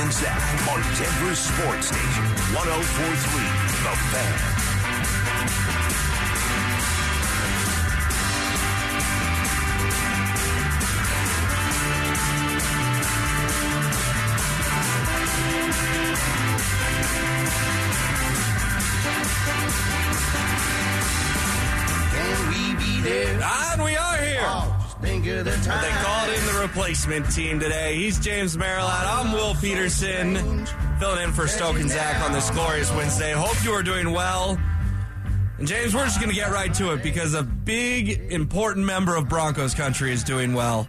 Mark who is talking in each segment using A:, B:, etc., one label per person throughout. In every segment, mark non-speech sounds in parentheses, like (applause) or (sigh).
A: and Zach on Denver Sports Station 1043 The Fan.
B: Time.
C: They called in the replacement team today. He's James Merilatt. I'm Will Petersen, filling in for Stoke and Zach on this glorious Wednesday. Hope you are doing well. And James, we're just going to get right to it because a big, important member of Broncos country is doing well.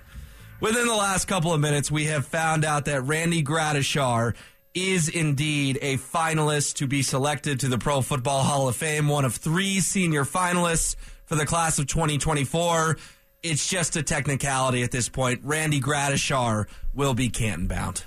C: Within the last couple of minutes, we have found out that Randy Gradishar is indeed a finalist to be selected to the Pro Football Hall of Fame, one of three senior finalists for the class of 2024. It's just a technicality at this point. Randy Gradishar will be Canton bound.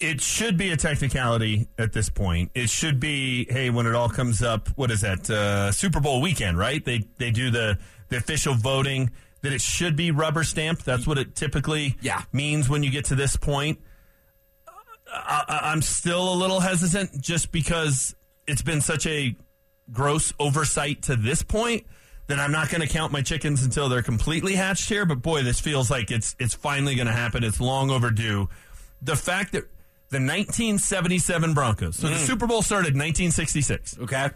D: it should be a technicality at this point. It should be, hey, when it all comes up, what is that? Uh, Super Bowl weekend, right? They they do the the official voting. That it should be rubber stamped. That's what it typically
C: Yeah.
D: means when you get to this point. I, I- I'm still a little hesitant just because it's been such a gross oversight to this point that I'm not going to count my chickens until they're completely hatched here. But boy, this feels like it's it's finally going to happen. It's long overdue. The fact that the 1977 Broncos, so the mm. Super Bowl started 1966.
C: Okay?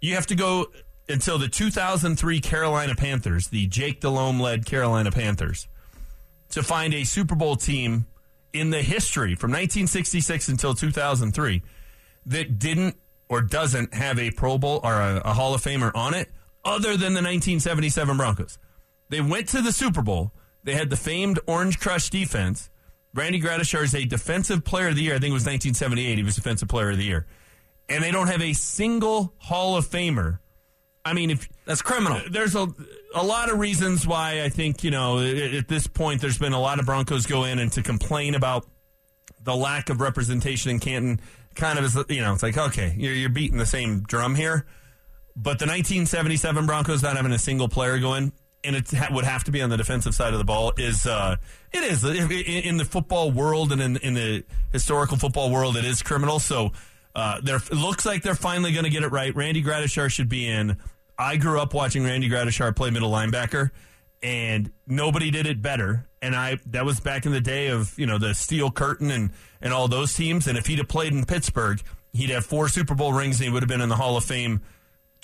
D: You have to go until the 2003 Carolina Panthers, the Jake Delhomme led Carolina Panthers, to find a Super Bowl team in the history from 1966 until 2003 that didn't or doesn't have a Pro Bowl or a, a Hall of Famer on it other than the 1977 Broncos. They went to the Super Bowl. They had the famed Orange Crush defense. Randy Gradishar is a defensive player of the year. I think it was 1978. He was defensive player of the year. And they don't have a single Hall of Famer. I mean, if
C: That's criminal.
D: there's a a lot of reasons why I think you know at, at this point there's been a lot of Broncos go in and to complain about the lack of representation in Canton. Kind of is you know it's like okay you're you're beating the same drum here, but the 1977 Broncos not having a single player going, and it ha- would have to be on the defensive side of the ball is uh it is in, in the football world and in in the historical football world it is criminal so. Uh, they're, it looks like they're finally going to get it right. Randy Gradishar should be in. I grew up watching Randy Gradishar play middle linebacker, and nobody did it better. And I that was back in the day of you know the Steel Curtain and and all those teams. And if he'd have played in Pittsburgh, he'd have four Super Bowl rings, and he would have been in the Hall of Fame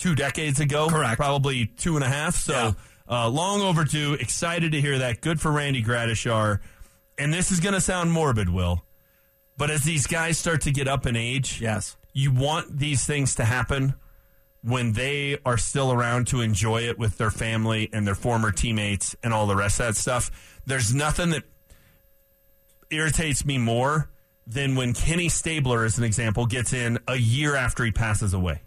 D: two decades ago.
C: Correct.
D: probably two and a half. So
C: Yeah.
D: uh, long overdue. Excited to hear that. Good for Randy Gradishar. And this is going to sound morbid, Will. But as these guys start to get up in age,
C: Yes.
D: you want these things to happen when they are still around to enjoy it with their family and their former teammates and all the rest of that stuff. There's nothing that irritates me more than when Kenny Stabler, as an example, gets in a year after he passes away.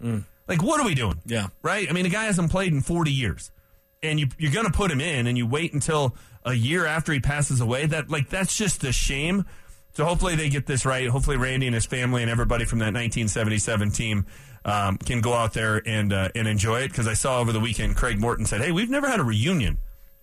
D: Like, what are we doing?
C: Yeah.
D: Right? I mean, the guy hasn't played in 40 years. And you, you're going to put him in and you wait until a year after he passes away. That Like, that's just a shame. So hopefully they get this right. Hopefully Randy and his family and everybody from that 1977 team um, can go out there and uh, and enjoy it. Because I saw over the weekend Craig Morton said, "Hey, we've never had a reunion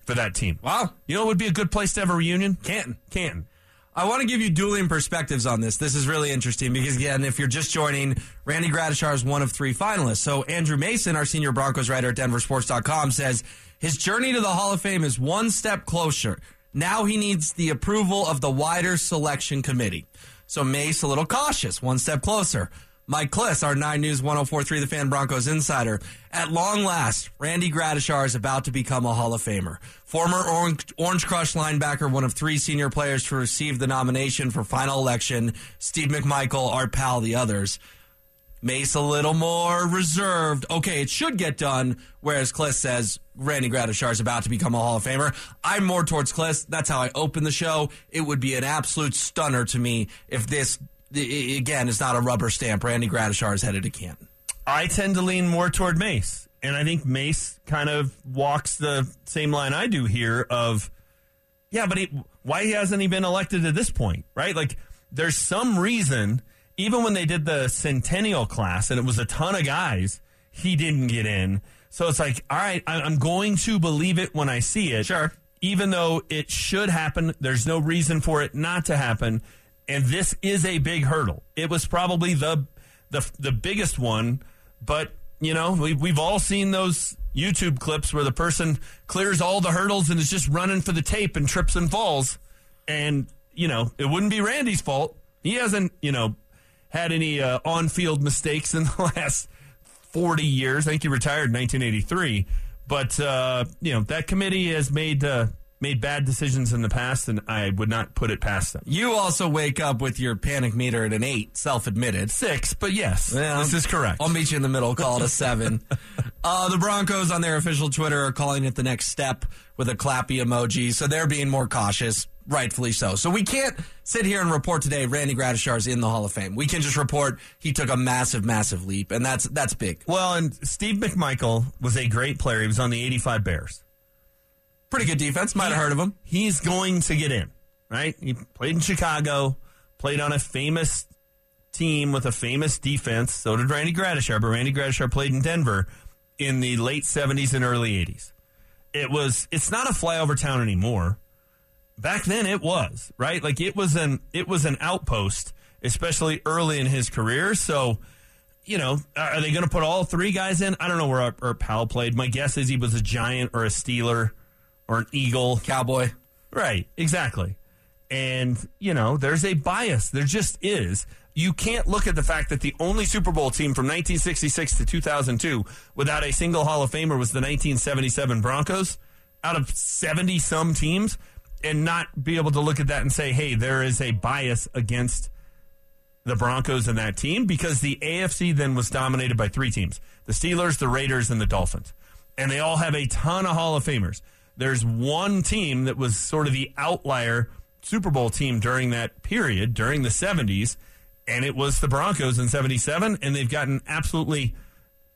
D: for that team.
C: Wow.
D: You know, it would be a good place to have a reunion.
C: Canton.
D: Canton.
C: I want to give you dueling perspectives on this. This is really interesting because, again, if you're just joining, Randy Gradishar is one of three finalists. So, Andrew Mason, our senior Broncos writer at DenverSports.com, says his journey to the Hall of Fame is one step closer. Now he needs the approval of the wider selection committee. So, Mace, a little cautious, one step closer. Mike Klis, our 9 News 1043 The Fan Broncos insider. At long last, Randy Gradishar is about to become a Hall of Famer. Former Orange, Crush linebacker, one of three senior players to receive the nomination for final election. Steve McMichael, our pal, the others. Mace a little more reserved. Okay, it should get done. Whereas Klis says Randy Gradishar is about to become a Hall of Famer. I'm more towards Klis. That's how I open the show. It would be an absolute stunner to me if this, again, it's not a rubber stamp. Randy Gradishar is headed to Canton.
D: I tend to lean more toward Mace. And I think Mace kind of walks the same line I do here of, yeah, but he, why hasn't he been elected at this point, right? Like, there's some reason, even when they did the centennial class and it was a ton of guys, he didn't get in. So it's like, all right, I'm going to believe it when I see it.
C: Sure.
D: Even though it should happen, there's no reason for it not to happen. And this is a big hurdle. It was probably the the the biggest one, but you know, we, we've all seen those YouTube clips where the person clears all the hurdles and is just running for the tape and trips and falls. And, you know, it wouldn't be Randy's fault. He hasn't, you know, had any uh, on field mistakes in (laughs) the last 40 years. I think he retired in 1983. But, uh, you know, that committee has made. Uh, made bad decisions in the past, and I would not put it past them.
C: You also wake up with your panic meter at an eight, self admitted.
D: Six, but yes,
C: Yeah,
D: this is correct.
C: I'll meet you in the middle, call it a seven. (laughs) uh, the Broncos on their official Twitter are calling it the next step with a clappy emoji, so they're being more cautious, rightfully so. So we can't sit here and report today Randy Gradishar's in the Hall of Fame. We can just report he took a massive, massive leap, and that's that's big.
D: well, and Steve McMichael was a great player. He was on the 85 Bears.
C: Pretty good defense. Might have heard of him.
D: He's going to get in, right? He played in Chicago, played on a famous team with a famous defense. So did Randy Gradishar, but Randy Gradishar played in Denver in the late 70s and early 80s. It was it's not a flyover town anymore. Back then it was, right? Like it was an it was an outpost, especially early in his career. So, you know, are they going to put all three guys in? I don't know where our, our pal played. My guess is he was a Giant or a Steeler or an Eagle.
C: Cowboy.
D: Right, exactly. And, you know, there's a bias. There just is. You can't look at the fact that the only Super Bowl team from 1966 to 2002 without a single Hall of Famer was the 1977 Broncos out of 70 some teams and not be able to look at that and say, hey, there is a bias against the Broncos and that team because the AFC then was dominated by three teams the Steelers, the Raiders, and the Dolphins. And they all have a ton of Hall of Famers. There's one team that was sort of the outlier Super Bowl team during that period, during the 70s, and it was the Broncos in 77, and they've gotten absolutely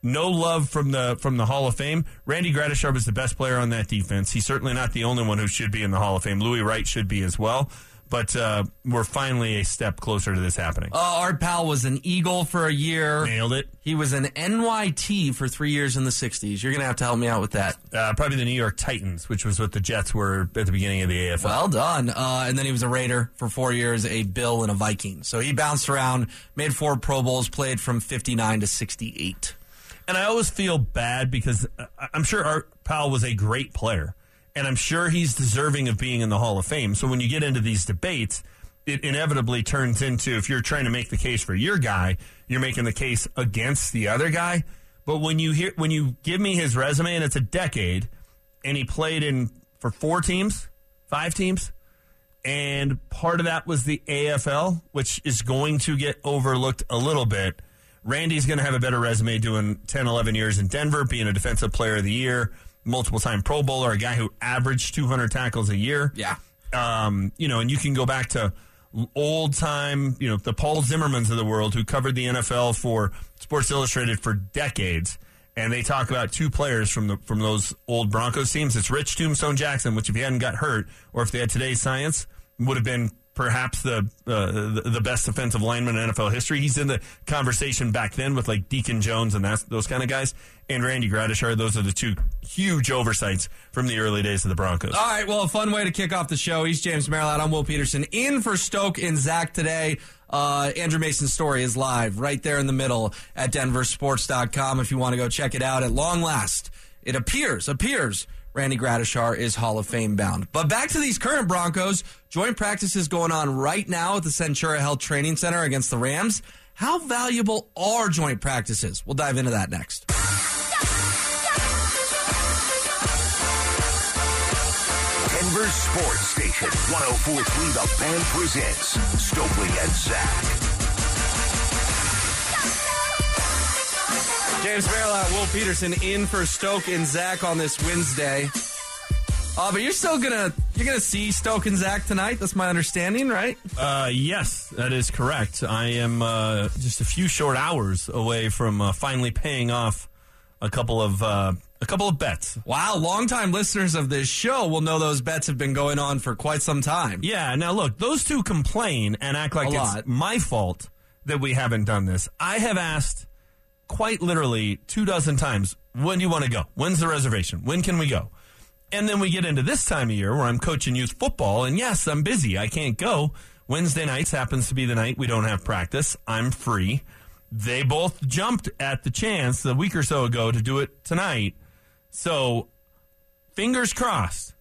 D: no love from the from the Hall of Fame. Randy Gradishar was the best player on that defense. He's certainly not the only one who should be in the Hall of Fame. Louis Wright should be as well. But uh, we're finally a step closer to this happening.
C: Uh, our pal was an Eagle for a year.
D: Nailed it.
C: He was an NYT for three years in the 60s. You're going to have to help me out with that.
D: Uh, probably the New York Titans, which was what the Jets were at the beginning of the AFL.
C: Well done. Uh, and then he was a Raider for four years, a Bill, and a Viking. So he bounced around, made four Pro Bowls, played from 59 to 68.
D: And I always feel bad because uh, I'm sure our pal was a great player, and I'm sure he's deserving of being in the Hall of Fame. So when you get into these debates, it inevitably turns into if you're trying to make the case for your guy, you're making the case against the other guy. But when you hear when you give me his resume and it's a decade, and he played in for four teams, five teams, and part of that was the AFL, which is going to get overlooked a little bit. Randy's going to have a better resume doing 10, 11 years in Denver, being a defensive player of the year, multiple time Pro Bowler, a guy who averaged 200 tackles a year.
C: Yeah.
D: Um, you know, and you can go back to old time, you know, the Paul Zimmermans of the world who covered the NFL for Sports Illustrated for decades. And they talk about two players from the from those old Broncos teams. It's Rich Tombstone Jackson, which if he hadn't got hurt, or if they had today's science, would have been perhaps the uh, the, best defensive lineman in NFL history. He's in the conversation back then with like Deacon Jones and that's, those kind of guys. And Randy Gradishar, those are the two huge oversights from the early days of the Broncos.
C: All right, well, a fun way to kick off the show. He's James Merilatt. I'm Will Petersen. In for Stoke and Zach today. Uh, Andrew Mason's story is live right there in the middle at denversports.com if you want to go check it out. At long last, it appears, appears Randy Gradishar is Hall of Fame bound. But back to these current Broncos. Joint practices going on right now at the Centura Health Training Center against the Rams. How valuable are joint practices? We'll dive into that next.
A: Denver Sports Station 1043 The Fan presents Stokley and Zach.
C: James Merilatt, Will Petersen in for Stoke and Zach on this Wednesday. Uh, but you're still gonna you're gonna see Stoke and Zach tonight. That's my understanding, right?
D: Uh, yes, that is correct. I am uh, just a few short hours away from uh, finally paying off a couple of uh, a couple of bets.
C: Wow, longtime listeners of this show will know those bets have been going on for quite some time.
D: Yeah. Now look, those two complain and act like
C: A
D: it's
C: lot.
D: my fault that we haven't done this. I have asked quite literally two dozen times, when do you want to go? When's the reservation? When can we go? And then we get into this time of year where I'm coaching youth football, and yes, I'm busy. I can't go. Wednesday nights happens to be the night we don't have practice. I'm free. They both jumped at the chance a week or so ago to do it tonight. So, fingers crossed.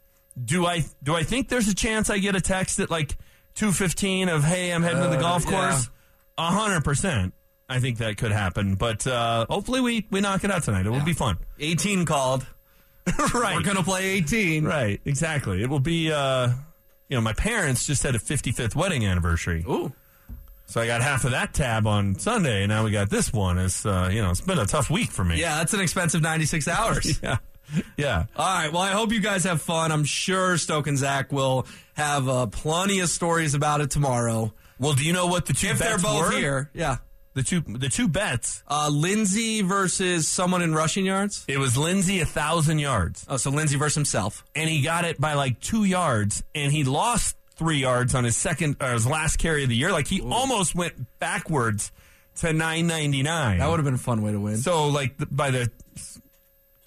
D: Do I do I think there's a chance I get a text at like 2:15 of hey, I'm heading to the
C: Uh,
D: golf
C: yeah.
D: course? A hundred percent. I think that could happen, but uh, hopefully we we knock it out tonight. It will be fun.
C: 18 called. (laughs)
D: right.
C: We're going to play 18.
D: Right, exactly. It will be, uh, you know, my parents just had a 55th wedding anniversary.
C: Ooh.
D: So I got half of that tab on Sunday, and now we got this one. It's, uh, you know, it's been a tough week for me.
C: Yeah, that's an expensive 96 hours. (laughs)
D: Yeah. Yeah.
C: All right. Well, I hope you guys have fun. I'm sure Stoke and Zach will have uh, plenty of stories about it tomorrow.
D: Well, do you know what the two
C: If they're both
D: were?
C: here. Yeah.
D: The two, the two bets.
C: Uh, Lindsay versus someone in rushing yards.
D: It was Lindsay a thousand yards,
C: Oh, so Lindsay versus himself.
D: and he got it by like two yards, and he lost three yards on his second, or his last carry of the year. Like he almost went backwards to 999.
C: That would have been a fun way to win.
D: So, like, the, by the s-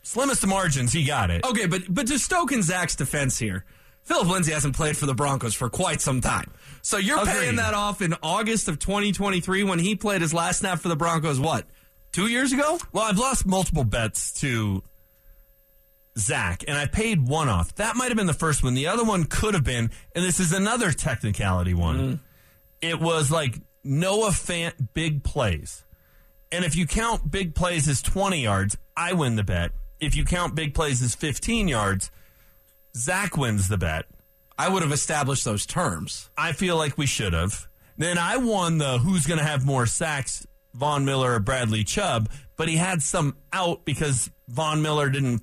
D: slimmest of margins, he got it.
C: Okay, but but to Stoke and Zach's defense here, Phillip Lindsay hasn't played for the Broncos for quite some time. So you're
D: Agreed.
C: paying that off in August of 2023 when he played his last snap for the Broncos. What? Two years ago?
D: Well, I've lost multiple bets to Zach, and I paid one off. That might have been the first one. The other one could have been, and this is another technicality one. Mm. It was like Noah Fant big plays. And if you count big plays as 20 yards, I win the bet. If you count big plays as 15 yards, Zach wins the bet.
C: I would have established those terms.
D: I feel like we should have. Then I won the who's going to have more sacks, Von Miller or Bradley Chubb, but he had some out because Von Miller didn't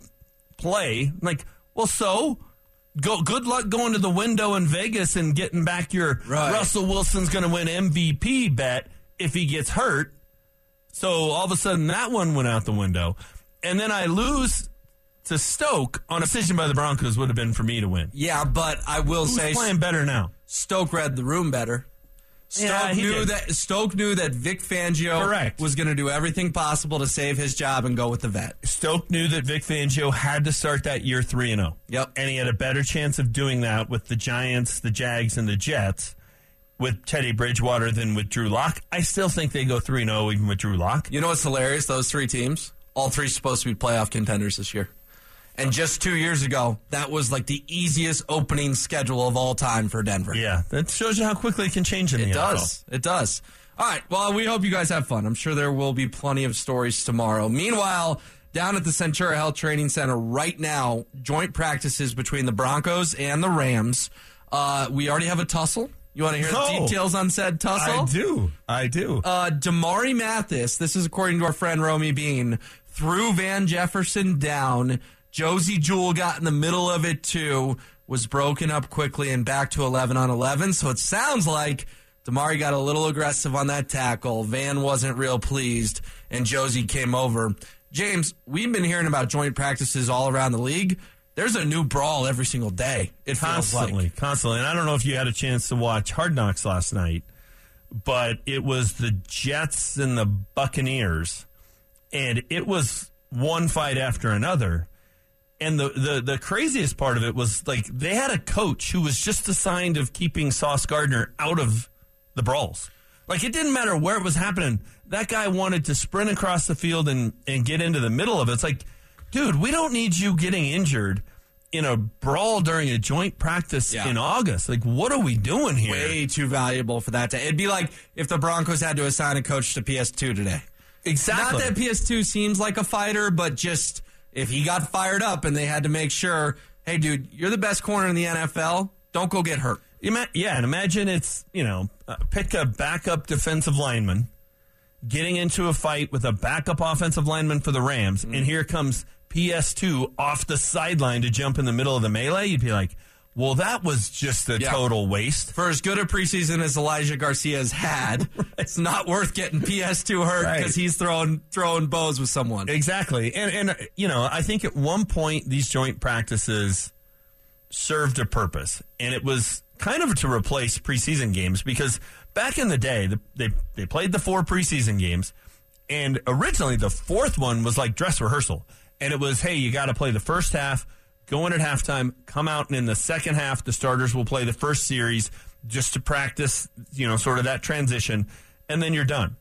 D: play. Like, well, so go. Good luck going to the window in Vegas and getting back your
C: Right.
D: Russell Wilson's going to win MVP bet if he gets hurt. So all of a sudden that one went out the window, and then I lose to Stoke on a decision by the Broncos would have been for me to win.
C: Yeah, but I will
D: Who's
C: say
D: playing better now?
C: Stoke read the room better. Stoke
D: Yeah,
C: knew
D: did.
C: that Stoke knew that Vic Fangio
D: Correct.
C: was going to do everything possible to save his job and go with the vet.
D: Stoke knew that Vic Fangio had to start that year 3 and 0.
C: Yep.
D: And he had a better chance of doing that with the Giants, the Jags and the Jets with Teddy Bridgewater than with Drew Lock. I still think they go 3 0 even with Drew Lock.
C: You know what's hilarious? Those three teams, all three supposed to be playoff contenders this year. And just two years ago, that was like the easiest opening schedule of all time for Denver.
D: Yeah, that shows you how quickly it can change in
C: It
D: the
C: does. It does. All right. Well, we hope you guys have fun. I'm sure there will be plenty of stories tomorrow. Meanwhile, down at the Centura Health Training Center right now, joint practices between the Broncos and the Rams. Uh, we already have a tussle. You want to hear the
D: Oh.
C: details on said tussle?
D: I do. I do.
C: Uh, Damari Mathis, this is according to our friend Romi Bean, threw Van Jefferson down. Josey Jewell got in the middle of it too, was broken up quickly and back to 11 on 11. So it sounds like Damari got a little aggressive on that tackle. Van wasn't real pleased, and Josey came over. James, we've been hearing about joint practices all around the league. There's a new brawl every single day. It
D: constantly,
C: like.
D: constantly. And I don't know if you had a chance to watch Hard Knocks last night, but it was the Jets and the Buccaneers, and it was one fight after another. And the, the, the craziest part of it was like they had a coach who was just assigned of keeping Sauce Gardner out of the brawls. Like it didn't matter where it was happening. That guy wanted to sprint across the field and, and get into the middle of it. It's like, dude, we don't need you getting injured in a brawl during a joint practice
C: Yeah.
D: in August. Like, what are we doing here?
C: Way too valuable for that. To, it'd be like if the Broncos had to assign a coach to PS2 today.
D: Exactly.
C: Not that PS2 seems like a fighter, but just if he got fired up and they had to make sure, hey, dude, you're the best corner in the NFL. Don't go get hurt.
D: Yeah, and imagine it's, you know, uh, pick a backup defensive lineman getting into a fight with a backup offensive lineman for the Rams, and here comes PS2 off the sideline to jump in the middle of the melee. You'd be like, well, that was just a
C: Yeah.
D: total waste.
C: For as good a preseason as Elijah Garcia's had, (laughs) (laughs) it's not worth getting PS2 hurt
D: Right.
C: because he's throwing throwing bows with someone.
D: Exactly. And, and, you know, I think at one point these joint practices served a purpose, and it was kind of to replace preseason games because back in the day, the, they, they played the four preseason games, and originally the fourth one was like dress rehearsal. And it was, hey, you got to play the first half, go in at halftime, come out, and in the second half, the starters will play the first series. just to practice, you know, sort of that transition, and then you're done.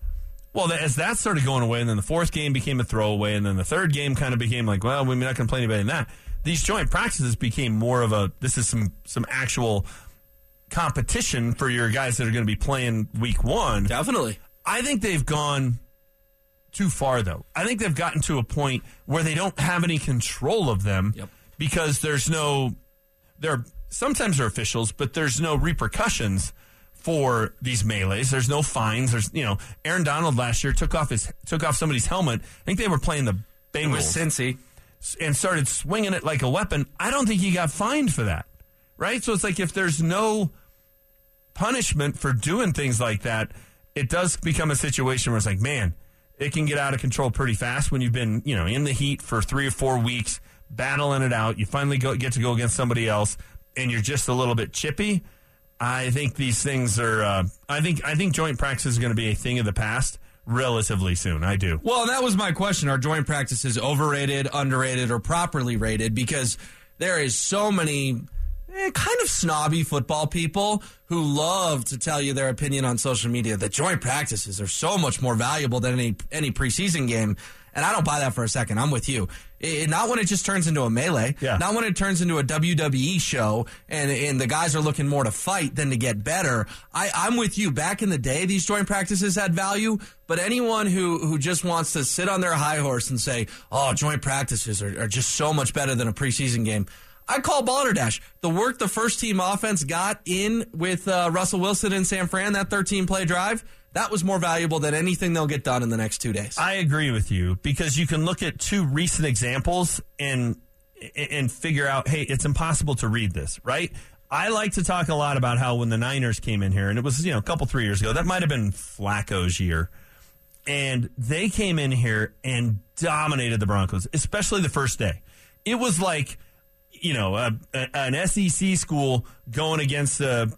D: Well, as that started going away, and then the fourth game became a throwaway, and then the third game kind of became like, well, we're not going to play anybody in that. These joint practices became more of a this is some some actual competition for your guys that are going to be playing week one.
C: Definitely.
D: I think they've gone too far, though. I think they've gotten to a point where they don't have any control of them
C: Yep.
D: Because there's no. There sometimes they're officials, but there's no repercussions for these melees. There's no fines. There's you know Aaron Donald last year took off his took off somebody's helmet. I think they were playing the
C: It was
D: Bengals
C: Cincy.
D: and started swinging it like a weapon. I don't think he got fined for that, right? So it's like if there's no punishment for doing things like that, it does become a situation where it's like, man, it can get out of control pretty fast when you've been, you know, in the heat for three or four weeks, battling it out. You finally go, get to go against somebody else, and you're just a little bit chippy. I think these things are. Uh, I think I think joint practice is going to be a thing of the past relatively soon. I do.
C: Well, that was my question. Are joint practices overrated, underrated, or properly rated? Because there is so many eh, kind of snobby football people who love to tell you their opinion on social media that joint practices are so much more valuable than any any preseason game. And I don't buy that for a second. I'm with you. Eh, not when it just turns into a melee.
D: Yeah.
C: Not when it turns into a WWE show and and the guys are looking more to fight than to get better. I, I'm with you. Back in the day, these joint practices had value, but anyone who who just wants to sit on their high horse and say, "Oh, joint practices are, are just so much better than a preseason game." I call Balderdash. The work the first team offense got in with uh, Russell Wilson and San Fran, that 13 play drive, that was more valuable than anything they'll get done in the next two days.
D: I agree with you because you can look at two recent examples and and figure out, hey, it's impossible to read this, right? I like to talk a lot about how when the Niners came in here, and it was you know a couple three years ago, that might have been Flacco's year, and they came in here and dominated the Broncos, especially the first day. It was like you know a, a, an SEC school going against a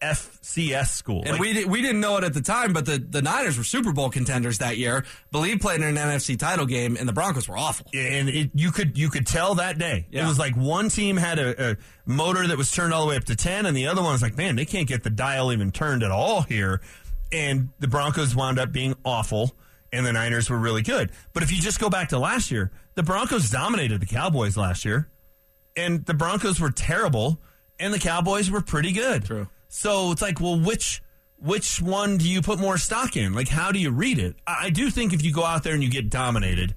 D: FCS school,
C: And
D: Like,
C: we, we didn't know it at the time, but the, the Niners were Super Bowl contenders that year. Believe played in an NFC title game, and the Broncos were awful.
D: and it, you could you could tell that day. It was like one team had a, a motor that was turned all the way up to ten, and the other one was like, man, they can't get the dial even turned at all here. And the Broncos wound up being awful, and the Niners were really good. But if you just go back to last year, the Broncos dominated the Cowboys last year, and the Broncos were terrible, and the Cowboys were pretty good.
C: True.
D: So it's like, well, which which one do you put more stock in? Like, how do you read it? I, I do think if you go out there and you get dominated,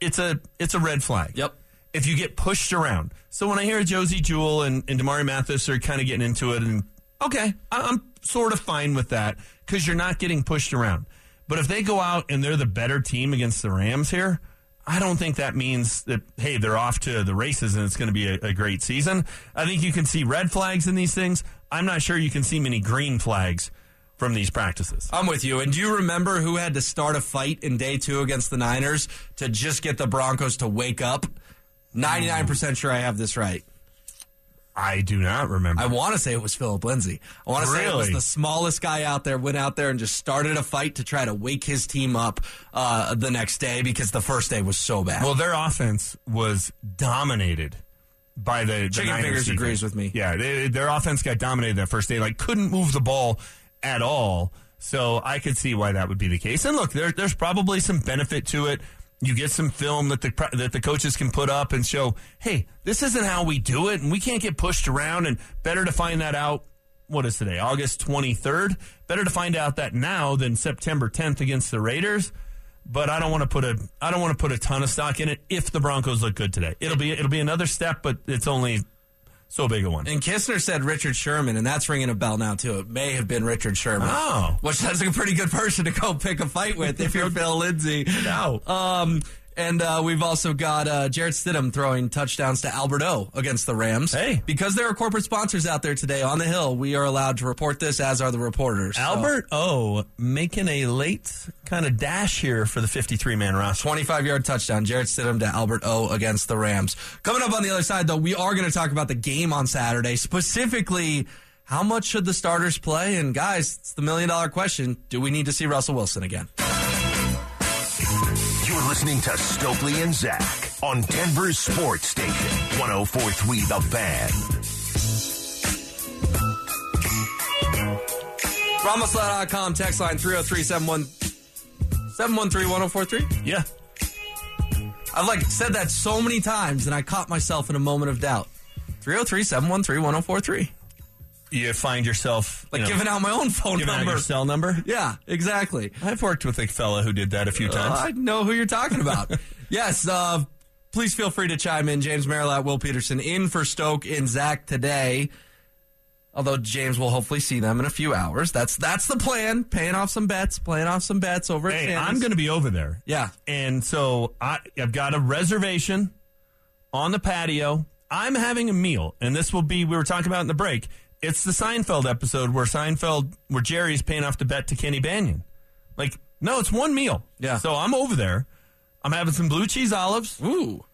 D: it's a it's a red flag.
C: Yep.
D: If you get pushed around. So when I hear Josey Jewell and, and Damari Mathis are kind of getting into it, and okay, I- I'm sort of fine with that because you're not getting pushed around. But if they go out and they're the better team against the Rams here, I don't think that means that hey they're off to the races and it's going to be a, a great season. I think you can see red flags in these things. I'm not sure you can see many green flags from these practices.
C: I'm with you. And do you remember who had to start a fight in day two against the Niners to just get the Broncos to wake up? 99% sure I have this right.
D: I do not remember.
C: I want to say it was Phillip Lindsay. I want to say it was the smallest guy out there, went out there and just started a fight to try to wake his team up uh, the next day because the first day was so bad.
D: Well, their offense was dominated by the, the
C: Chicken
D: Niners
C: Fingers
D: defense.
C: agrees with me.
D: Yeah, they, their offense got dominated that first day. Like couldn't move the ball at all. So I could see why that would be the case. And look, there, there's probably some benefit to it. You get some film that the that the coaches can put up and show, hey, this isn't how we do it, and we can't get pushed around. And better to find that out. What is today? August 23rd. Better to find out that now than September 10th against the Raiders but I don't want to put a I don't want to put a ton of stock in it if the Broncos look good today. It'll be it'll be another step, but it's only so big a one.
C: And Kistner said Richard Sherman, and that's ringing a bell now too. It may have been Richard Sherman.
D: Oh.
C: which that's a pretty good person to go pick a fight with if you're (laughs) Phil Lindsay.
D: No.
C: Um, and uh, we've also got uh, Jarrett Stidham throwing touchdowns to Albert O against the Rams.
D: Hey.
C: because there are corporate sponsors out there today on the Hill, we are allowed to report this, as are the reporters.
D: Albert O making a late kind of dash here for the 53 man roster.
C: 25 yard touchdown, Jarrett Stidham to Albert O against the Rams. Coming up on the other side, though, we are going to talk about the game on Saturday, specifically. How much should the starters play? And guys, it's the million dollar question. Do we need to see Russell Wilson again?
A: You're listening to Stokley and Zach on Denver's Sports Station, 1043 The Fan.
C: Ramoslaw.com, text line 303 713 1043.
D: Yeah.
C: I've like said that so many times and I caught myself in a moment of doubt. 303 713 1043.
D: You find yourself
C: Like
D: you know,
C: giving out my own phone
D: giving out
C: number.
D: your cell number.
C: Yeah, exactly.
D: I've worked with a fella who did that a few times.
C: I know who you're talking about. (laughs) yes, uh, please feel free to chime in. James Merilatt, Will Petersen in for Stoke in Zach today. Although James will hopefully see them in a few hours. That's that's the plan. Paying off some bets, playing off some bets over
D: hey. I'm going to be over there.
C: Yeah.
D: And so I, I've got a reservation on the patio. I'm having a meal, and this will be, we were talking about in the break. It's the Seinfeld episode where Seinfeld, where Jerry's paying off the bet to Kenny Bania. Like, no, it's one meal.
C: Yeah.
D: So I'm over there. I'm having some blue cheese olives.
C: Ooh.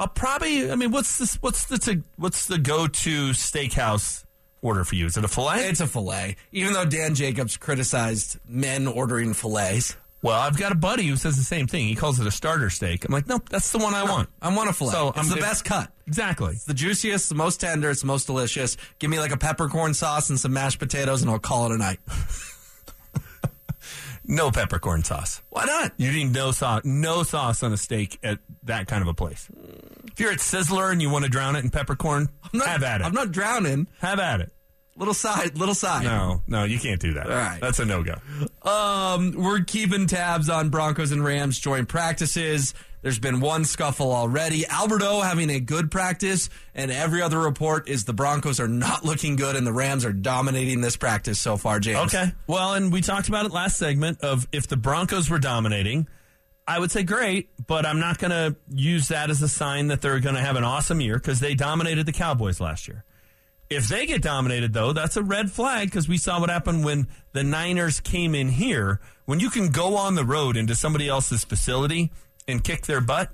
D: I'll probably, I mean, what's this, what's the, what's the go to steakhouse order for you? Is it a filet?
C: It's a filet. Even though Dan Jacobs criticized men ordering fillets.
D: Well, I've got a buddy who says the same thing. He calls it a starter steak. I'm like, nope, that's the one I want.
C: I want a filet.
D: So,
C: it's
D: I'm
C: the best cut.
D: Exactly.
C: It's the juiciest, the most tender, it's the most delicious. Give me like a peppercorn sauce and some mashed potatoes, and I'll call it a night. (laughs)
D: No peppercorn sauce.
C: Why not?
D: You need no sauce, no sauce on a steak at that kind of a place. If you're at Sizzler and you want to drown it in peppercorn,
C: I'm not,
D: have at it.
C: I'm not drowning.
D: have at it.
C: Little side, little side.
D: No, no, you can't do that.
C: All right.
D: That's a no go.
C: Um, we're keeping tabs on Broncos and Rams joint practices. There's been one scuffle already. Albert O having a good practice, and every other report is the Broncos are not looking good, and the Rams are dominating this practice so far. James.
D: Okay. Well, and we talked about it last segment of if the Broncos were dominating, I would say great, but I'm not going to use that as a sign that they're going to have an awesome year because they dominated the Cowboys last year. If they get dominated, though, that's a red flag because we saw what happened when the Niners came in here. When you can go on the road into somebody else's facility and kick their butt,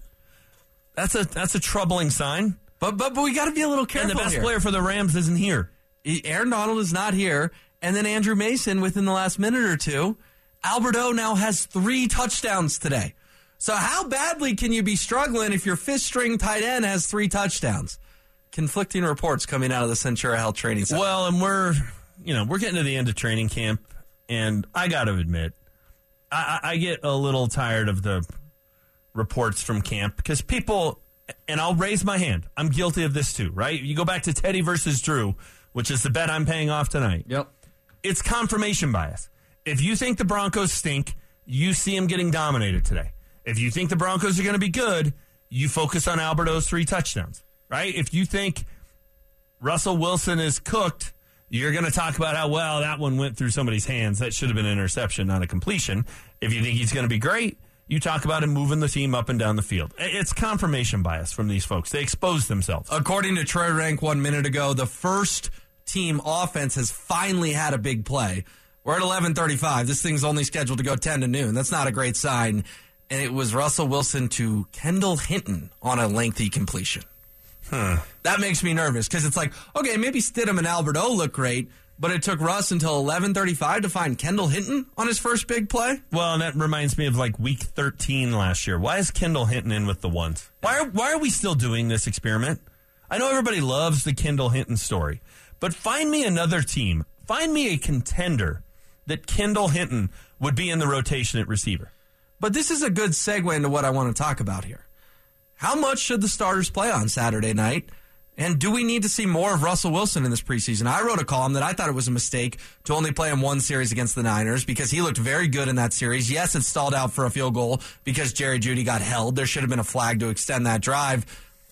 D: that's a that's a troubling sign.
C: But but but we got to be a little careful.
D: And the best
C: here.
D: player for the Rams isn't here.
C: He- Aaron Donald is not here, and then Andrew Mason within the last minute or two. Albert O now has three touchdowns today. So how badly can you be struggling if your fifth string tight end has three touchdowns? Conflicting reports coming out of the Centura Health Training Center.
D: Well, and we're you know we're getting to the end of training camp, and I got to admit, I, I I get a little tired of the reports from camp because people, and I'll raise my hand. I'm guilty of this too, right? You go back to Teddy versus Drew, which is the bet I'm paying off tonight.
C: Yep.
D: It's confirmation bias. If you think the Broncos stink, you see them getting dominated today. If you think the Broncos are going to be good, you focus on Albert O's three touchdowns, right? If you think Russell Wilson is cooked, you're going to talk about how well that one went through somebody's hands. That should have been an interception, not a completion. If you think he's going to be great, you talk about him moving the team up and down the field. It's confirmation bias from these folks. They expose themselves.
C: According to Troy Renck one minute ago, the first team offense has finally had a big play. We're at 11:35. This thing's only scheduled to go 10 to noon. That's not a great sign. And it was Russell Wilson to Kendall Hinton on a lengthy completion. That makes me nervous because it's like, okay, maybe Stidham and Albert O look great, but it took Russ until 11:35 to find Kendall Hinton on his first big play.
D: Well, and that reminds me of like week 13 last year. Why is Kendall Hinton in with the ones? Why are, why are we still doing this experiment? I know everybody loves the Kendall Hinton story, but find me another team. Find me a contender that Kendall Hinton would be in the rotation at receiver.
C: But this is a good segue into what I want to talk about here. How much should the starters play on Saturday night? And do we need to see more of Russell Wilson in this preseason? I wrote a column that I thought it was a mistake to only play him one series against the Niners because he looked very good in that series. Yes, it stalled out for a field goal because Jerry Jeudy got held. There should have been a flag to extend that drive.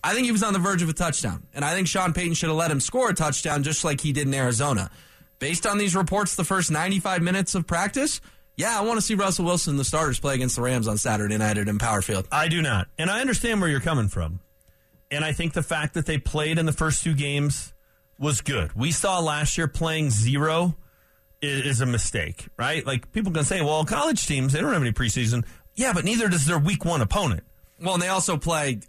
C: I think he was on the verge of a touchdown. And I think Sean Payton should have let him score a touchdown just like he did in Arizona. Based on these reports, the first 95 minutes of practice, yeah, I want to see Russell Wilson, and the starters, play against the Rams on Saturday night at Empower Field.
D: I do not. And I understand where you're coming from. And I think the fact that they played in the first two games was good. We saw last year playing zero is, is a mistake, right? Like people can say, well, college teams, they don't have any preseason. Yeah, but neither does their week one opponent.
C: Well, and they also play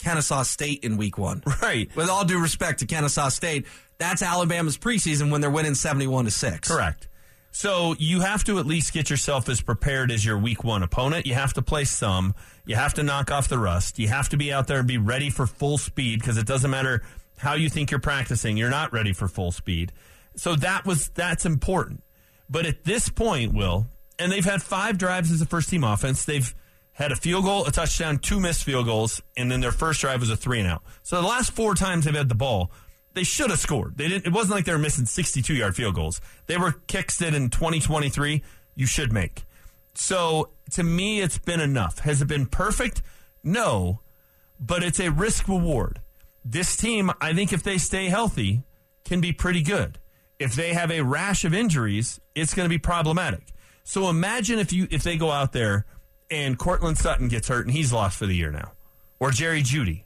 C: Kennesaw State in week one. (laughs)
D: Right.
C: With all due respect to Kennesaw State, that's Alabama's preseason when they're winning 71 to 6.
D: Correct. So you have to at least get yourself as prepared as your week one opponent. You have to play some. You have to knock off the rust. You have to be out there and be ready for full speed because it doesn't matter how you think you're practicing. You're not ready for full speed. So that was that's important. But at this point, Will, and they've had five drives as a first team offense. They've had a field goal, a touchdown, two missed field goals, and then their first drive was a three and out. So the last four times they've had the ball, they should have scored. They didn't. It wasn't like they were missing 62 yard field goals. They were kicks that in 2023 you should make. So to me, it's been enough. Has it been perfect? No, but it's a risk reward. This team, I think, if they stay healthy, can be pretty good. If they have a rash of injuries, it's going to be problematic. So imagine if you if they go out there and Courtland Sutton gets hurt and he's lost for the year now, or Jerry Jeudy,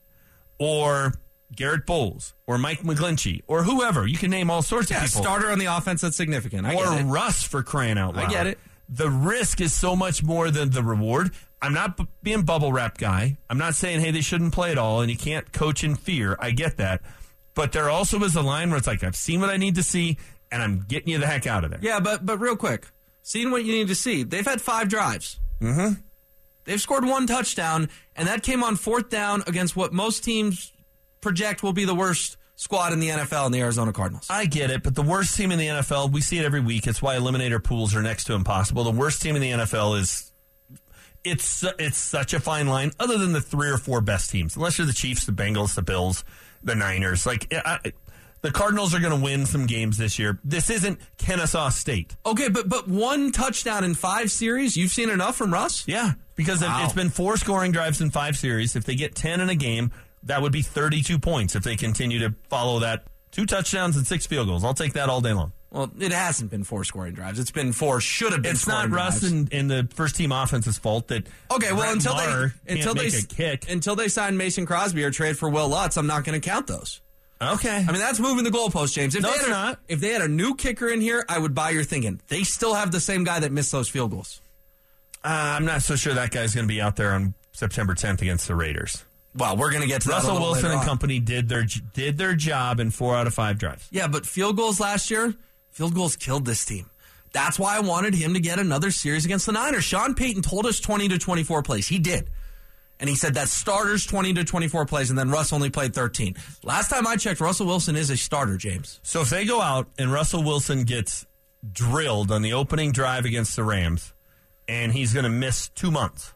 D: or Garett Bolles, or Mike McGlinchey, or whoever. You can name all sorts
C: Yeah,
D: of people.
C: starter on the offense that's significant. I
D: or
C: get it.
D: Russ for crying out loud.
C: I get it.
D: The risk is so much more than the reward. I'm not b- being bubble wrap guy. I'm not saying hey they shouldn't play at all and you can't coach in fear. I get that, but there also is a line where it's like I've seen what I need to see and I'm getting you the heck out of there.
C: Yeah, but but real quick, seeing what you need to see. They've had five drives. Mm-hmm. They've scored one touchdown, and that came on fourth down against what most teams project will be the worst squad in the NFL in the Arizona Cardinals.
D: I get it, but the worst team in the NFL, we see it every week. It's why eliminator pools are next to impossible. The worst team in the NFL is it's it's such a fine line. Other than the three or four best teams, unless you're the Chiefs, the Bengals, the Bills, the Niners, like I, the Cardinals are going to win some games this year. This isn't Kennesaw State.
C: Okay, but but one touchdown in five series, you've seen enough from Russ?
D: Yeah, because
C: Wow.
D: it's been four scoring drives in five series. If they get ten in a game, that would be 32 points. If they continue to follow that, two touchdowns and six field goals, I'll take that all day long.
C: Well, it hasn't been four scoring drives. It's been four. Should have been.
D: It's not Russ and, and the first team offense's fault that
C: Okay, well
D: Brett
C: until
D: Maher
C: they until they
D: kick.
C: until they sign Mason Crosby or trade for Wil Lutz, I'm not going to count those.
D: Okay,
C: I mean, that's moving the goalpost, James. If
D: No,
C: they
D: it's
C: had a,
D: not.
C: If they had a new kicker in here, I would buy your thinking. They still have the same guy that missed those field goals.
D: uh, I'm not so sure that guy's going to be out there on September 10th against the Raiders.
C: Well, we're going to get to that
D: Russell Wilson and
C: on.
D: company did their did their job in four out of five drives.
C: Yeah, but field goals last year, field goals killed this team. That's why I wanted him to get another series against the Niners. Sean Payton told us 20 to 24 plays. He did. And he said that starters 20 to 24 plays, and then Russ only played 13. Last time I checked, Russell Wilson is a starter, James.
D: So if they go out and Russell Wilson gets drilled on the opening drive against the Rams, and he's going to miss two months,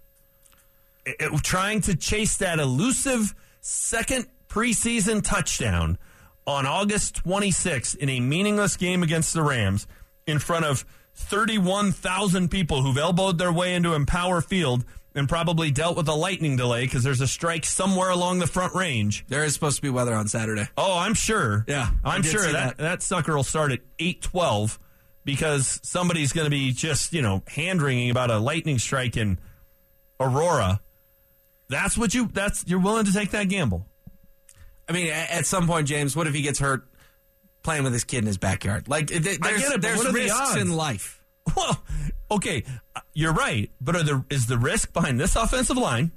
D: it- it- trying to chase that elusive second preseason touchdown on August 26th in a meaningless game against the Rams in front of 31,000 people who've elbowed their way into Empower Field and probably dealt with a lightning delay because there's a strike somewhere along the front range.
C: There is supposed to be weather on Saturday.
D: Oh, I'm sure.
C: Yeah,
D: I'm sure that,
C: that.
D: that sucker will start at eight twelve because somebody's going to be just you know hand wringing about a lightning strike in Aurora. That's what you. That's you're willing to take that gamble.
C: I mean, at some point, James, what if he gets hurt playing with his kid in his backyard? Like, th- there's,
D: get it,
C: there's
D: the
C: risks
D: odds?
C: in life. (laughs)
D: Well, okay, uh, you're right, but are the is the risk behind this offensive line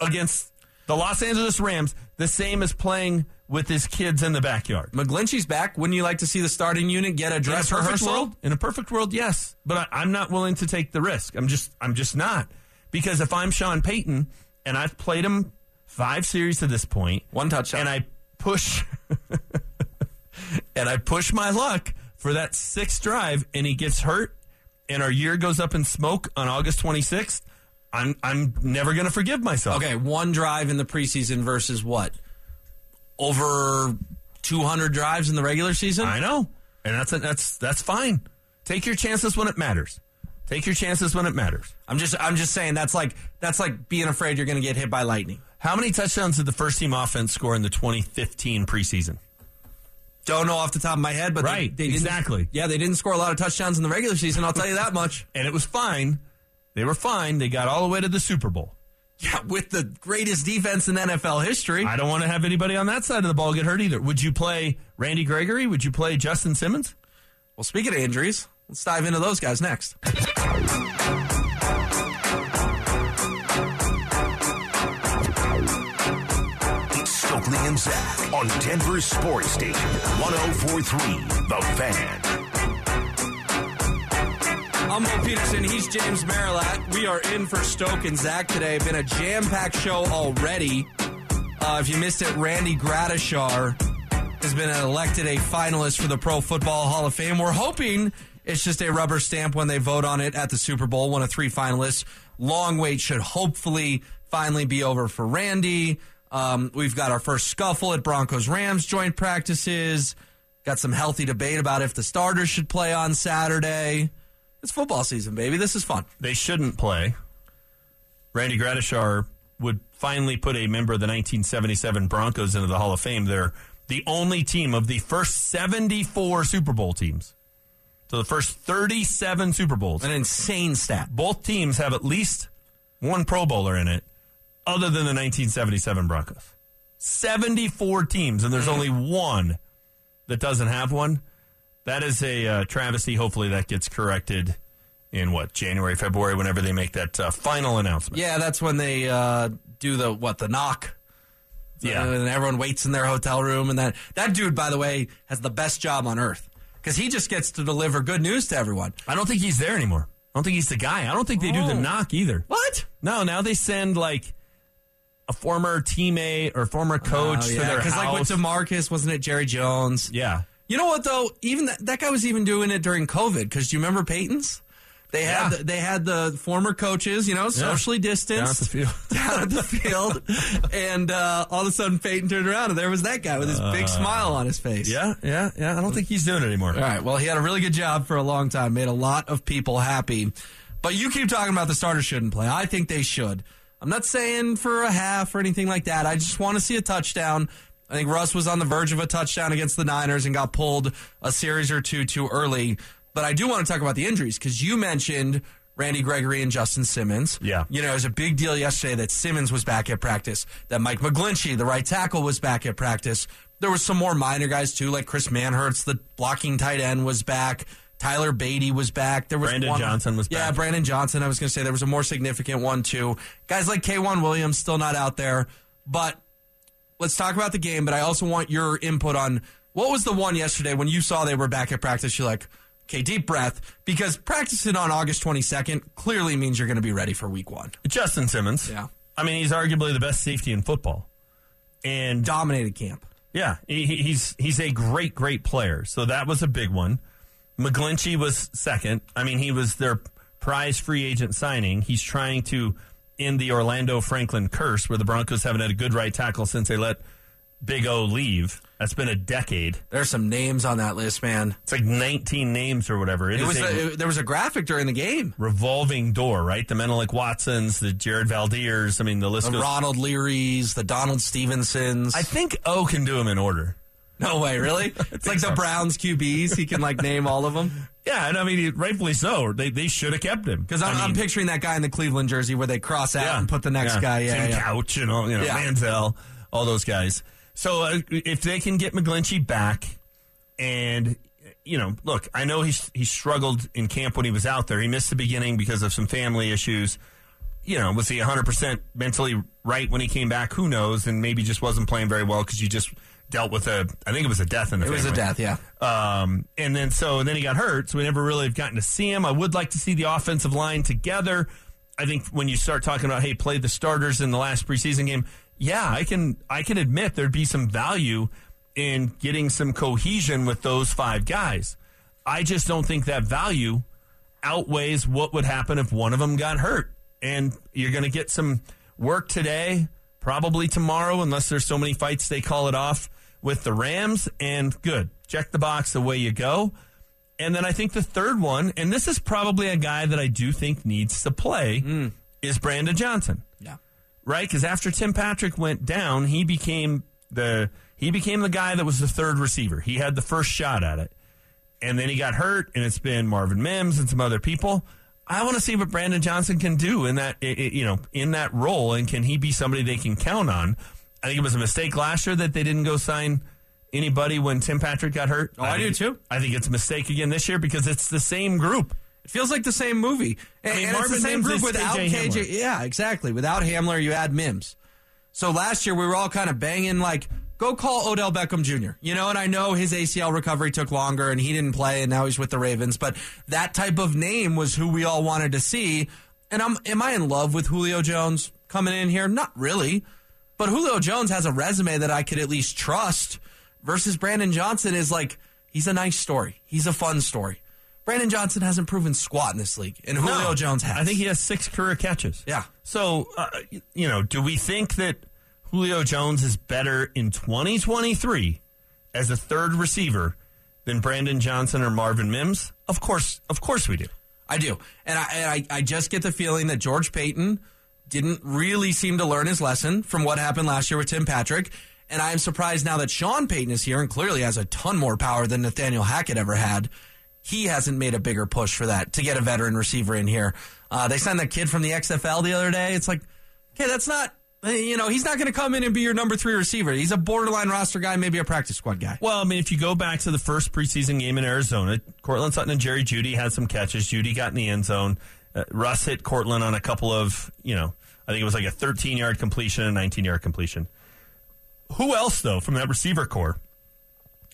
D: against the Los Angeles Rams the same as playing with his kids in the backyard?
C: McGlinchey's back. Wouldn't you like to see the starting unit get a
D: In a
C: dress rehearsal?
D: world, in a perfect world, yes, but I, I'm not willing to take the risk. I'm just, I'm just not because if I'm Sean Payton and I've played him five series to this point.
C: One touchdown.
D: and I push, (laughs) and I push my luck for that sixth drive, and he gets hurt, and our year goes up in smoke on August 26th. I'm, I'm never going to forgive myself.
C: Okay, one drive in the preseason versus what? Over 200 drives in the regular season?
D: I know, and that's that's that's fine. Take your chances when it matters. Take your chances when it matters.
C: I'm just I'm just saying that's like that's like being afraid you're going to get hit by lightning.
D: How many touchdowns did the first team offense score in the 2015 preseason?
C: Don't know off the top of my head, but
D: Right,
C: they, didn't-
D: exactly.
C: Yeah, they didn't score a lot of touchdowns in the regular season. I'll tell you that much.
D: And it was fine. They were fine. They got all the way to the Super Bowl.
C: Yeah, with the greatest defense in NFL history.
D: I don't want to have anybody on that side of the ball get hurt either. Would you play Randy Gregory? Would you play Justin Simmons?
C: Well, speaking of injuries, let's dive into those guys next.
A: It's Stokley and Zach on Denver Sports Station 1043 The Fan.
C: I'm Mo Petersen. He's James Merilatt. We are in for Stoke and Zach today. Been a jam-packed show already. Uh, if you missed it, Randy Gradishar has been elected a finalist for the Pro Football Hall of Fame. We're hoping It's just a rubber stamp when they vote on it at the Super Bowl. One of three finalists. Long wait should hopefully finally be over for Randy. Um, we've got our first scuffle at Broncos Rams joint practices. Got some healthy debate about if the starters should play on Saturday. It's football season, baby. This is fun.
D: They shouldn't play. Randy Gradishar would finally put a member of the 1977 Broncos into the Hall of Fame. They're the only team of the first 74 Super Bowl teams. So the first 37 Super Bowls.
C: An insane stat.
D: Both teams have at least one Pro Bowler in it, other than the 1977 Broncos. 74 teams, and there's only one that doesn't have one. That is a uh, travesty. Hopefully, that gets corrected in what January, February, whenever they make that uh, final announcement.
C: Yeah, that's when they uh, do the what the knock.
D: Yeah.
C: and everyone waits in their hotel room, and that that dude, by the way, has the best job on earth because he just gets to deliver good news to everyone.
D: I don't think he's there anymore. I don't think he's the guy. I don't think they do the
C: Oh.
D: knock either.
C: What?
D: No, now they send like a former teammate or former oh, coach to their
C: because
D: house.
C: Oh, like with Demarcus, wasn't it Jerry Jones?
D: yeah.
C: You know what though? Even that, that guy was even doing it during COVID. Because do you remember Peyton's? They had
D: Yeah.
C: the, they had the former coaches, you know, socially distanced
D: Down at the field. (laughs)
C: down at the field, and uh, all of a sudden Peyton turned around and there was that guy with his big smile on his face.
D: Yeah, yeah, yeah. I don't think he's doing it anymore.
C: All right. Well, he had a really good job for a long time, made a lot of people happy. But you keep talking about the starters shouldn't play. I think they should. I'm not saying for a half or anything like that. I just want to see a touchdown. I think Russ was on the verge of a touchdown against the Niners and got pulled a series or two too early. But I do want to talk about the injuries because you mentioned Randy Gregory and Justin Simmons.
D: Yeah.
C: You know, it was a big deal yesterday that Simmons was back at practice, that Mike McGlinchey, the right tackle, was back at practice. There was some more minor guys too, like Chris Manhertz, the blocking tight end, was back. Tyler Badie was back. There was
D: Brandon
C: one,
D: Johnson was
C: yeah,
D: back.
C: Brandon Johnson. I was going to say there was a more significant one too. Guys like K'Waun Williams still not out there, but let's talk about the game. But I also want your input on what was the one yesterday when you saw they were back at practice. You're like, okay, deep breath, because practicing on August 22nd clearly means you're going to be ready for Week One.
D: Justin Simmons.
C: Yeah.
D: I mean, he's arguably the best safety in football. And
C: Dominated camp.
D: yeah, he, he- he's he's a great great player. So that was a big one. McGlinchey was second. I mean, he was their prize free agent signing. He's trying to end the Orlando Franklin curse, where the Broncos haven't had a good right tackle since they let Big O leave. That's been a decade.
C: There's some names on that list, man.
D: It's like 19 names or whatever.
C: It was
D: a
C: it- there was a graphic during the game.
D: revolving door, right? The Menelik Watsons, the Jared Veldheers. I mean, the list
C: The
D: goes.
C: Ronald Leary's, the Donald Stephensons.
D: I think O can do them in order.
C: no way, really? (laughs) It's like the. Browns QBs. He can like name all of them.
D: Yeah, and I mean, rightfully so. They they should have kept him
C: Because I'm,
D: I
C: I'm picturing that guy in the Cleveland jersey where they cross out and put the next
D: yeah.
C: guy. Yeah,
D: Tim
C: yeah.
D: Couch and all, you know,
C: Yeah.
D: Manziel, all those guys. So uh, if they can get McGlinchey back, and you know, look, I know he's he struggled in camp when he was out there. He missed the beginning because of some family issues. You know, was he 100 percent mentally right when he came back? Who knows? And maybe just wasn't playing very well because you just dealt with a. I think it was a death in the
C: It was a death, yeah.
D: Um, and then so and then he got hurt, so we never really have gotten to see him. I would like to see the offensive line together. I think when you start talking about hey, play the starters in the last preseason game, yeah, I can I can admit there'd be some value in getting some cohesion with those five guys. I just don't think that value outweighs what would happen if one of them got hurt. And you're going to get some work today, probably tomorrow, unless there's so many fights they call it off with the Rams. And good. Check the box, away you go. And then I think the third one, and this is probably a guy that I do think needs to play, hmm. is Brandon Johnson
C: Yeah.
D: Right? Because after Tim Patrick went down, he became the he became the guy that was the third receiver. He had the first shot at it, and then he got hurt, and it's been Marvin Mims and some other people. I want to see what Brandon Johnson can do in that i- i- you know in that role, and can he be somebody they can count on? I think it was a mistake last year that they didn't go sign anybody when Tim Patrick got hurt.
C: Oh, I do too.
D: I think it's a mistake again this year because it's the same group.
C: It feels like the same movie. And,
D: mean,
C: and it's the same
D: Mims
C: group without
D: KJ
C: KJ. Yeah, exactly. Without Hamler, you add Mims. So last year we were all kind of banging like, go call Odell Beckham Jr. You know, and I know his ACL recovery took longer and he didn't play and now he's with the Ravens, but that type of name was who we all wanted to see. And I'm am I in love with Julio Jones coming in here? Not really. But Julio Jones has a resume that I could at least trust versus Brandon Johnson is like he's a nice story. He's a fun story. Brandon Johnson hasn't proven squat in this league, and Julio
D: No.
C: Jones has.
D: I think he has six career catches.
C: Yeah.
D: So, uh, you know, do we think that Julio Jones is better in 2023 as a third receiver than Brandon Johnson or Marvin Mims? Of course, of course we do.
C: I do, and I, and I I just get the feeling that George Paton didn't really seem to learn his lesson from what happened last year with Tim Patrick. And I'm surprised now that Sean Payton is here and clearly has a ton more power than Nathaniel Hackett ever had. He hasn't made a bigger push for that to get a veteran receiver in here. Uh, they signed that kid from the XFL the other day. It's like, okay, that's not, you know, he's not going to come in and be your number three receiver. He's a borderline roster guy, maybe a practice squad guy.
D: Well, I mean, if you go back to the first preseason game in Arizona, Courtland Sutton and Jerry Jeudy had some catches. Jeudy got in the end zone. Uh, Russ hit Courtland on a couple of, you know, I think it was like a 13 yard completion and 19 yard completion. Who else, though, from that receiver corps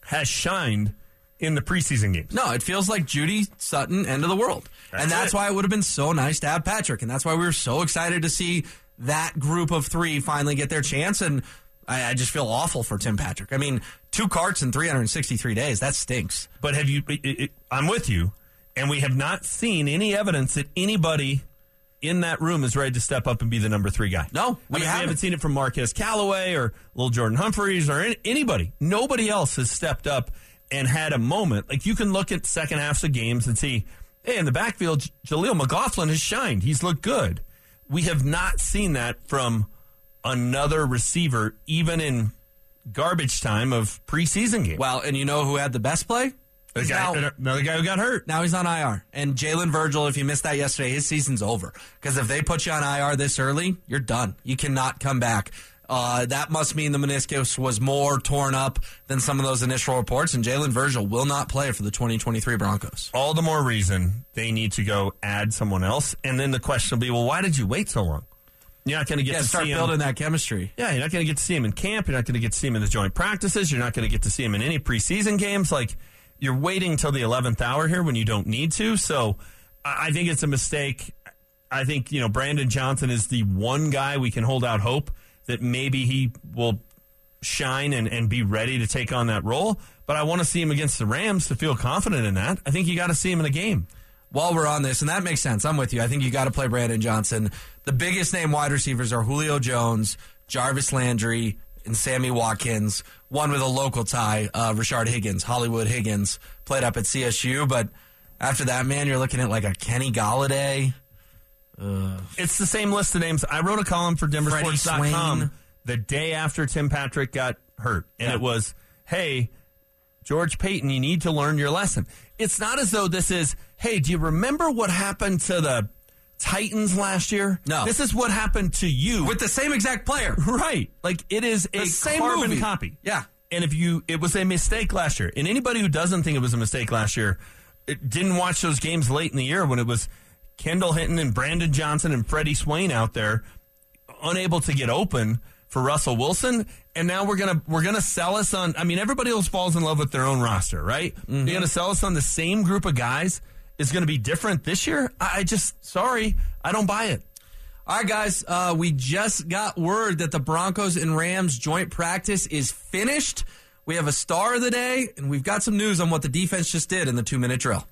D: has shined in the preseason games?
C: No, it feels like Jeudy Sutton, end of the world.
D: That's
C: and that's
D: it.
C: why it would have been so nice to have Patrick. And that's why we were so excited to see that group of three finally get their chance. And I, I just feel awful for Tim Patrick. I mean, two carts in 363 days, that stinks.
D: But have you? It, it, I'm with you, and we have not seen any evidence that anybody in that room is ready to step up and be the number three guy.
C: No,
D: I
C: we
D: mean,
C: haven't.
D: haven't seen it from Marquez Callaway or Lil'Jordan Humphreys or any, anybody. Nobody else has stepped up and had a moment. Like you can look at second halves of games and see, hey, in the backfield, Jaleel McLaughlin has shined. He's looked good. We have not seen that from another receiver, even in garbage time of preseason games.
C: Well, and you know who had the best play?
D: The guy,
C: now-
D: another guy who got hurt.
C: Now he's on IR. And Jalen Virgil, if you missed that yesterday, his season's over. Because if they put you on IR this early, you're done. You cannot come back. Uh, that must mean the meniscus was more torn up than some of those initial reports. And Jalen Virgil will not play for the 2023 Broncos.
D: all the more reason they need to go add someone else. And then the question will be, well, why did you wait so long? You're not going to get
C: Yeah,
D: to
C: start
D: see him.
C: building that chemistry.
D: Yeah, you're not going to get to see him in camp. You're not going to get to see him in the joint practices. You're not going to get to see him in any preseason games. Like you're waiting until the 11th hour here when you don't need to. So I I think it's a mistake. I think you know Brandon Johnson is the one guy we can hold out hope that maybe he will shine and, and be ready to take on that role. But I want to see him against the Rams to feel confident in that. I think you got to see him in a game.
C: While we're on this, and that makes sense, I'm with you. I think you got to play Brandon Johnson. The biggest name wide receivers are Julio Jones, Jarvis Landry, and Sammy Watkins. One with a local tie, uh, Rashard Higgins, Hollywood Higgins, played up at CSU. But after that, man, you're looking at like a Kenny Golladay.
D: Uh, it's the same list of names. I wrote a column for DenverSports.com the day after Tim Patrick got hurt. And
C: Yeah.
D: it was, hey, George Paton, you need to learn your lesson. It's not as though this is, hey, do you remember what happened to the Titans last year?
C: No.
D: This is what happened to you.
C: With the same exact player.
D: Right. Like it is a
C: The same
D: carbon
C: movie.
D: copy.
C: Yeah.
D: And if you, it was a mistake last year. And anybody who doesn't think it was a mistake last year, it didn't watch those games late in the year when it was Kendall Hinton and Brandon Johnson and Freddie Swain out there, unable to get open for Russell Wilson. And now we're gonna we're gonna sell us on. I mean, everybody else falls in love with their own roster, right? You're gonna sell us on the same group of guys. Is going to be different this year. I I just sorry, I don't buy it.
C: All right, guys, uh, we just got word that the Broncos and Rams joint practice is finished. We have a star of the day, and we've got some news on what the defense just did in the two minute drill.